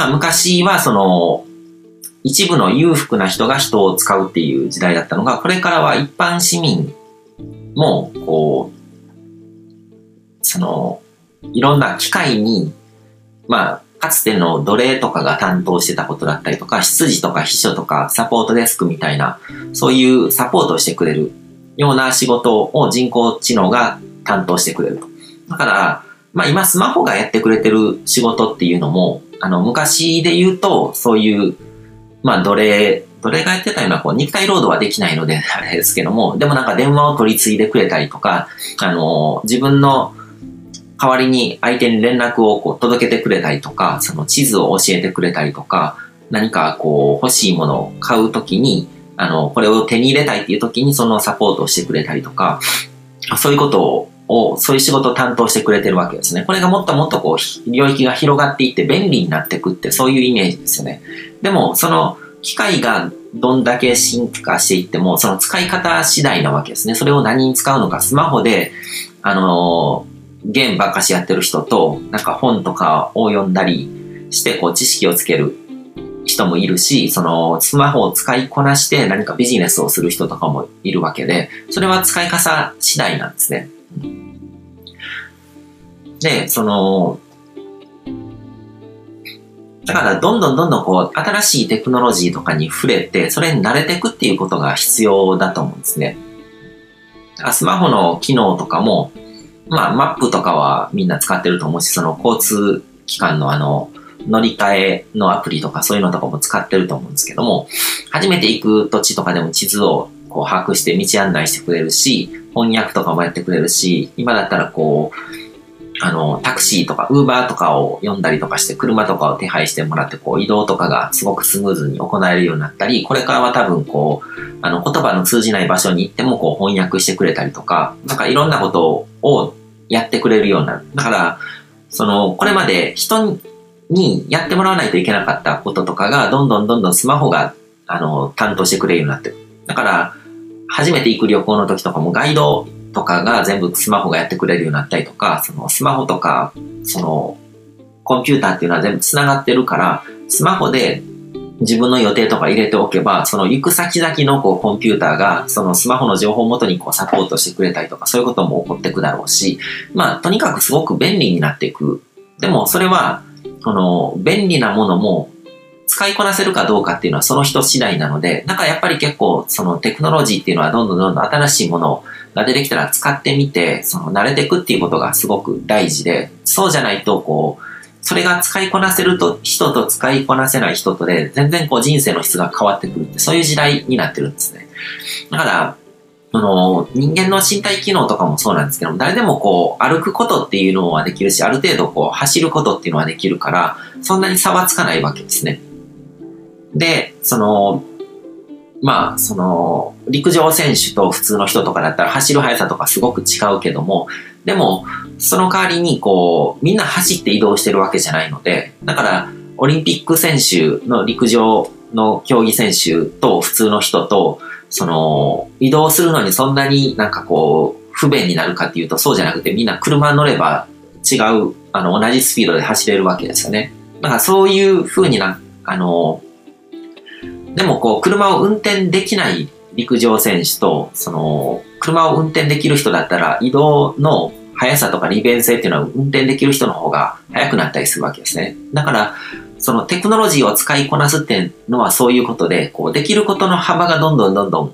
まあ、昔はその、一部の裕福な人が人を使うっていう時代だったのが、これからは一般市民も、こう、その、いろんな機械に、まあ、かつての奴隷とかが担当してたことだったりとか、執事とか秘書とかサポートデスクみたいな、そういうサポートをしてくれるような仕事を人工知能が担当してくれると。だから、まあ今スマホがやってくれてる仕事っていうのも、あの昔で言うと、そういう、まあ奴隷、奴隷がやってたようなこう肉体労働はできないので あれですけども、でもなんか電話を取り継いでくれたりとか、あの、自分の代わりに相手に連絡をこう届けてくれたりとか、その地図を教えてくれたりとか、何かこう欲しいものを買うときに、あの、これを手に入れたいっていうときにそのサポートをしてくれたりとか、そういうことをを、そういう仕事を担当してくれてるわけですね。これがもっともっとこう、領域が広がっていって便利になっていくって、そういうイメージですよね。でも、その機械がどんだけ進化していっても、その使い方次第なわけですね。それを何に使うのか、スマホで、あのー、ゲームばっかしやってる人と、なんか本とかを読んだりして、こう、知識をつける人もいるし、そのスマホを使いこなして何かビジネスをする人とかもいるわけで、それは使い方次第なんですね。で、その、だからどんどんどんどんこう新しいテクノロジーとかに触れて、それに慣れていくっていうことが必要だと思うんですね。スマホの機能とかも、まあマップとかはみんな使ってると思うし、その交通機関のあの乗り換えのアプリとかそういうのとかも使ってると思うんですけども、初めて行く土地とかでも地図をこう把握して道案内してくれるし、翻訳とかもやってくれるし、今だったらこう、あの、タクシーとか、ウーバーとかを読んだりとかして、車とかを手配してもらって、こう、移動とかがすごくスムーズに行えるようになったり、これからは多分、こう、あの、言葉の通じない場所に行っても、こう、翻訳してくれたりとか、なんかいろんなことをやってくれるようになる。だから、その、これまで人にやってもらわないといけなかったこととかが、どんどんどんどんスマホが、あの、担当してくれるようになってる。だから、初めて行く旅行の時とかもガイドとかが全部スマホがやってくれるようになったりとか、そのスマホとか、そのコンピューターっていうのは全部繋がってるから、スマホで自分の予定とか入れておけば、その行く先々のこうコンピューターが、そのスマホの情報をもとにこうサポートしてくれたりとか、そういうことも起こってくだろうし、まあ、とにかくすごく便利になっていく。でも、それは、この、便利なものも、使いこなせるかどうかっていうのはその人次第なので、だかやっぱり結構、そのテクノロジーっていうのはどんどんどんどん新しいものが出てきたら使ってみて、その慣れていくっていうことがすごく大事で、そうじゃないと、こう、それが使いこなせると人と使いこなせない人とで、全然こう人生の質が変わってくるって、そういう時代になってるんですね。だから、その人間の身体機能とかもそうなんですけども、誰でもこう歩くことっていうのはできるし、ある程度こう走ることっていうのはできるから、そんなに差はつかないわけですね。で、その、まあ、その、陸上選手と普通の人とかだったら走る速さとかすごく違うけども、でも、その代わりにこう、みんな走って移動してるわけじゃないので、だから、オリンピック選手の陸上の競技選手と普通の人と、その、移動するのにそんなになんかこう、不便になるかっていうとそうじゃなくて、みんな車乗れば違う、あの、同じスピードで走れるわけですよね。だからそういう風にな、あの、でもこう、車を運転できない陸上選手と、その、車を運転できる人だったら、移動の速さとか利便性っていうのは運転できる人の方が速くなったりするわけですね。だから、そのテクノロジーを使いこなすっていうのはそういうことで、こう、できることの幅がどんどんどんどん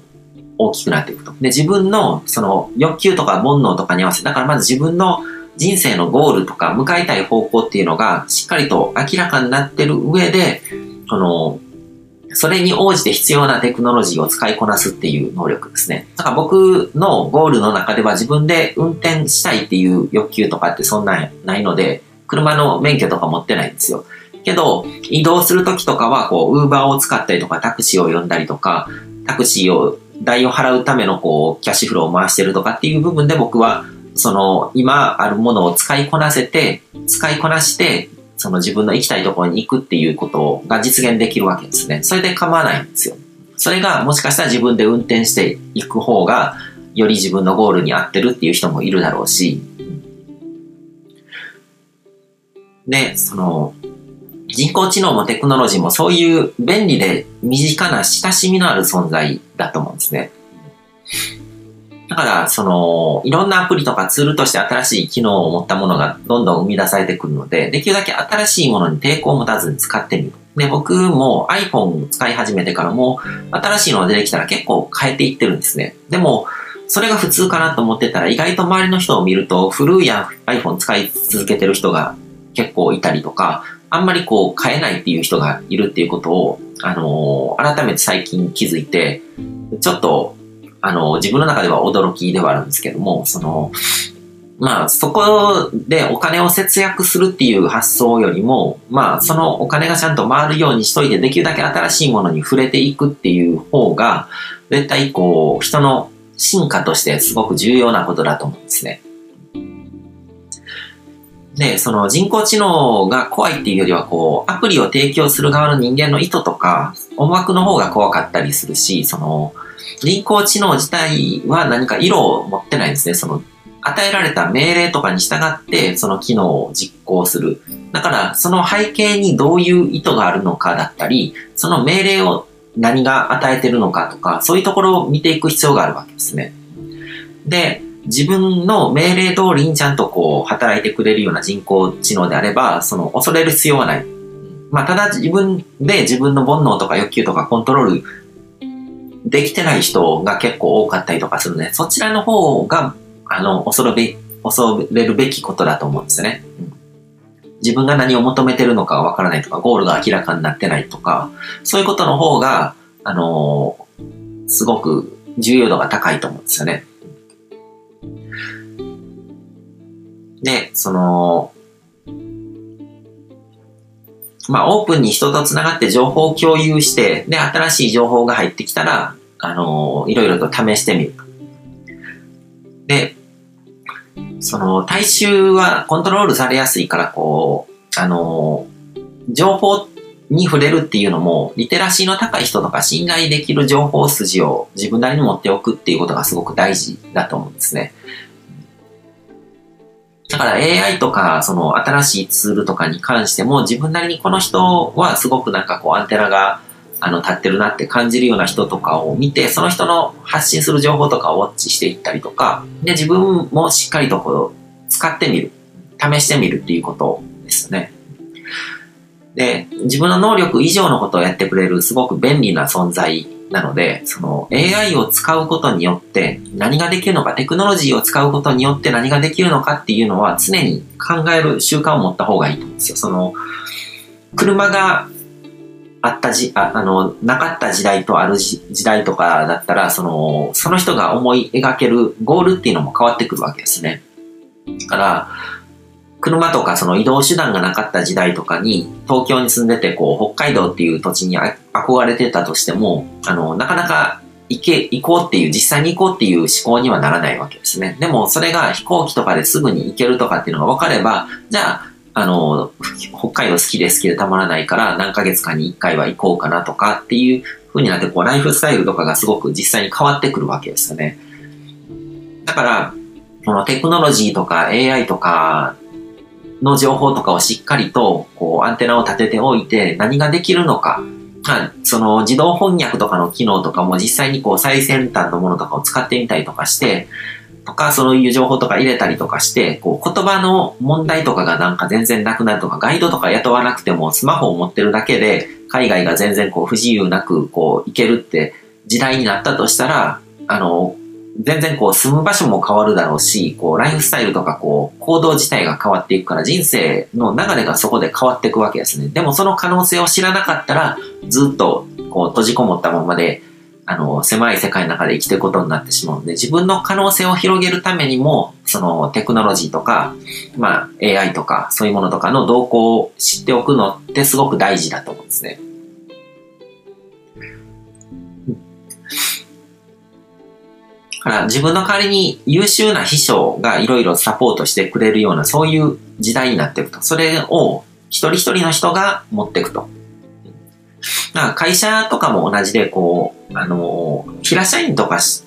大きくなっていくと。で、自分のその欲求とか煩悩とかに合わせて、だからまず自分の人生のゴールとか向かいたい方向っていうのがしっかりと明らかになってる上で、このそれに応じて必要なテクノロジーを使いこなすっていう能力ですね。だから僕のゴールの中では自分で運転したいっていう欲求とかってそんなないので、車の免許とか持ってないんですよ。けど、移動するときとかは、こう、ウーバーを使ったりとか、タクシーを呼んだりとか、タクシーを、代を払うための、こう、キャッシュフローを回してるとかっていう部分で僕は、その、今あるものを使いこなせて、使いこなして、その自分の行きたいところに行くっていうことが実現できるわけですね。それで構わないんですよ。それがもしかしたら自分で運転していく方が、より自分のゴールに合ってるっていう人もいるだろうし、で、その、人工知能もテクノロジーもそういう便利で身近な親しみのある存在だと思うんですね。だから、その、いろんなアプリとかツールとして新しい機能を持ったものがどんどん生み出されてくるので、できるだけ新しいものに抵抗を持たずに使ってみる。で、僕も iPhone を使い始めてからも、新しいのが出てきたら結構変えていってるんですね。でも、それが普通かなと思ってたら、意外と周りの人を見ると、古い iPhone 使い続けてる人が結構いたりとか、あんまりこう変えないっていう人がいるっていうことを、あのー、改めて最近気づいて、ちょっと、あの、自分の中では驚きではあるんですけども、その、まあ、そこでお金を節約するっていう発想よりも、まあ、そのお金がちゃんと回るようにしといて、できるだけ新しいものに触れていくっていう方が、絶対こう、人の進化としてすごく重要なことだと思うんですね。で、その人工知能が怖いっていうよりは、こう、アプリを提供する側の人間の意図とか、思惑の方が怖かったりするし、その、人工知能自体は何か色を持ってないんですね。その、与えられた命令とかに従って、その機能を実行する。だから、その背景にどういう意図があるのかだったり、その命令を何が与えてるのかとか、そういうところを見ていく必要があるわけですね。で、自分の命令通りにちゃんとこう働いてくれるような人工知能であれば、その恐れる必要はない。まあ、ただ自分で自分の煩悩とか欲求とかコントロールできてない人が結構多かったりとかするので、そちらの方が、あの、恐れべ、恐れるべきことだと思うんですね。自分が何を求めてるのかわからないとか、ゴールが明らかになってないとか、そういうことの方が、あのすごく重要度が高いと思うんですよね。で、その、まあ、オープンに人と繋がって情報を共有して、で、新しい情報が入ってきたら、あの、いろいろと試してみる。で、その、大衆はコントロールされやすいから、こう、あの、情報に触れるっていうのも、リテラシーの高い人とか信頼できる情報筋を自分なりに持っておくっていうことがすごく大事だと思うんですね。だから AI とか、その新しいツールとかに関しても自分なりにこの人はすごくなんかこうアンテナがあの立ってるなって感じるような人とかを見て、その人の発信する情報とかをウォッチしていったりとか、で、自分もしっかりとこう使ってみる、試してみるっていうことですね。で、自分の能力以上のことをやってくれるすごく便利な存在なので、その AI を使うことによって何ができるのか、テクノロジーを使うことによって何ができるのかっていうのは常に考える習慣を持った方がいいと思うんですよ。その、車があったじ、ああの、なかった時代とある時代とかだったら、その、その人が思い描けるゴールっていうのも変わってくるわけですね。だから、車とかその移動手段がなかった時代とかに、東京に住んでて、こう、北海道っていう土地に憧れてたとしても、あの、なかなか行け、行こうっていう、実際に行こうっていう思考にはならないわけですね。でも、それが飛行機とかですぐに行けるとかっていうのが分かれば、じゃあ、あの、北海道好きで好きでたまらないから、何ヶ月かに一回は行こうかなとかっていう風になって、こう、ライフスタイルとかがすごく実際に変わってくるわけですよね。だから、このテクノロジーとか AI とかの情報とかをしっかりと、こう、アンテナを立てておいて、何ができるのか、まあ、その自動翻訳とかの機能とかも実際にこう最先端のものとかを使ってみたりとかして、とかそういう情報とか入れたりとかして、こう言葉の問題とかがなんか全然なくなるとか、ガイドとか雇わなくてもスマホを持ってるだけで、海外が全然こう不自由なくこう行けるって時代になったとしたら、あの、全然こう住む場所も変わるだろうし、こうライフスタイルとかこう行動自体が変わっていくから人生の流れがそこで変わっていくわけですね。でもその可能性を知らなかったらずっとこう閉じこもったままであの狭い世界の中で生きていくことになってしまうので自分の可能性を広げるためにもそのテクノロジーとか、まあ AI とかそういうものとかの動向を知っておくのってすごく大事だと思うんですね。から自分の代わりに優秀な秘書がいろいろサポートしてくれるようなそういう時代になっていくと。それを一人一人の人が持っていくと。だから会社とかも同じで、こう、あの、平社員とかし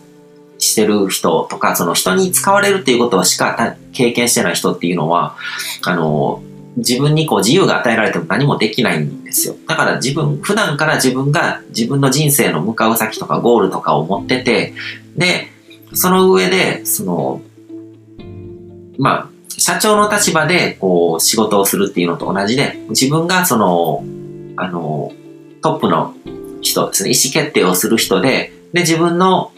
してる人とか、その人に使われるっていうことしか経験してない人っていうのは、あの、自分にこう自由が与えられても何もできないんですよ。だから自分、普段から自分が自分の人生の向かう先とかゴールとかを持ってて、で、その上で、その、まあ、社長の立場でこう仕事をするっていうのと同じで、自分がその、あの、トップの人ですね、意思決定をする人で、で、自分の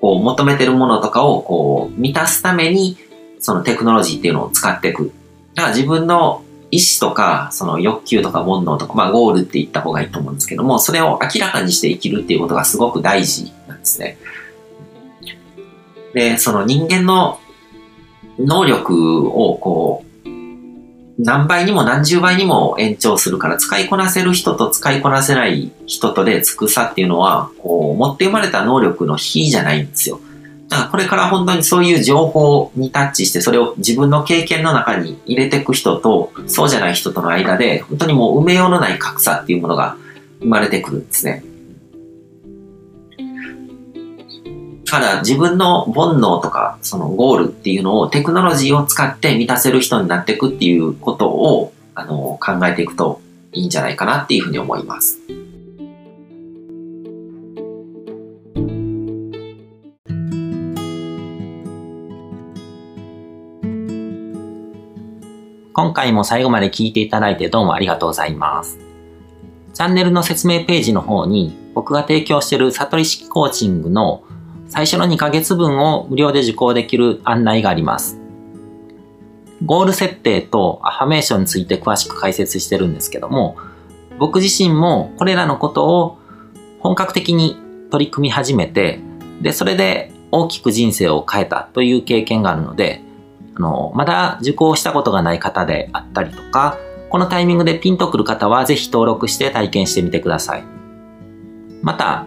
こう求めてるものとかをこう満たすために、そのテクノロジーっていうのを使っていく。だから自分の意思とか、その欲求とか煩悩とか、まあゴールって言った方がいいと思うんですけども、それを明らかにして生きるっていうことがすごく大事なんですね。で、その人間の能力をこう、何倍にも何十倍にも延長するから使いこなせる人と使いこなせない人とでつく差っていうのは、こう、持って生まれた能力の比じゃないんですよ。だからこれから本当にそういう情報にタッチしてそれを自分の経験の中に入れていく人とそうじゃない人との間で本当にもう埋めようのない格差っていうものが生まれてくるんですね。ただ自分の煩悩とかそのゴールっていうのをテクノロジーを使って満たせる人になっていくっていうことをあの考えていくといいんじゃないかなっていうふうに思います。今回も最後まで聞いていただいてどうもありがとうございます。チャンネルの説明ページの方に僕が提供している悟り式コーチングの最初の2ヶ月分を無料で受講できる案内があります。ゴール設定とアファメーションについて詳しく解説してるんですけども、僕自身もこれらのことを本格的に取り組み始めて、で、それで大きく人生を変えたという経験があるので、あの、まだ受講したことがない方であったりとか、このタイミングでピンとくる方はぜひ登録して体験してみてください。また、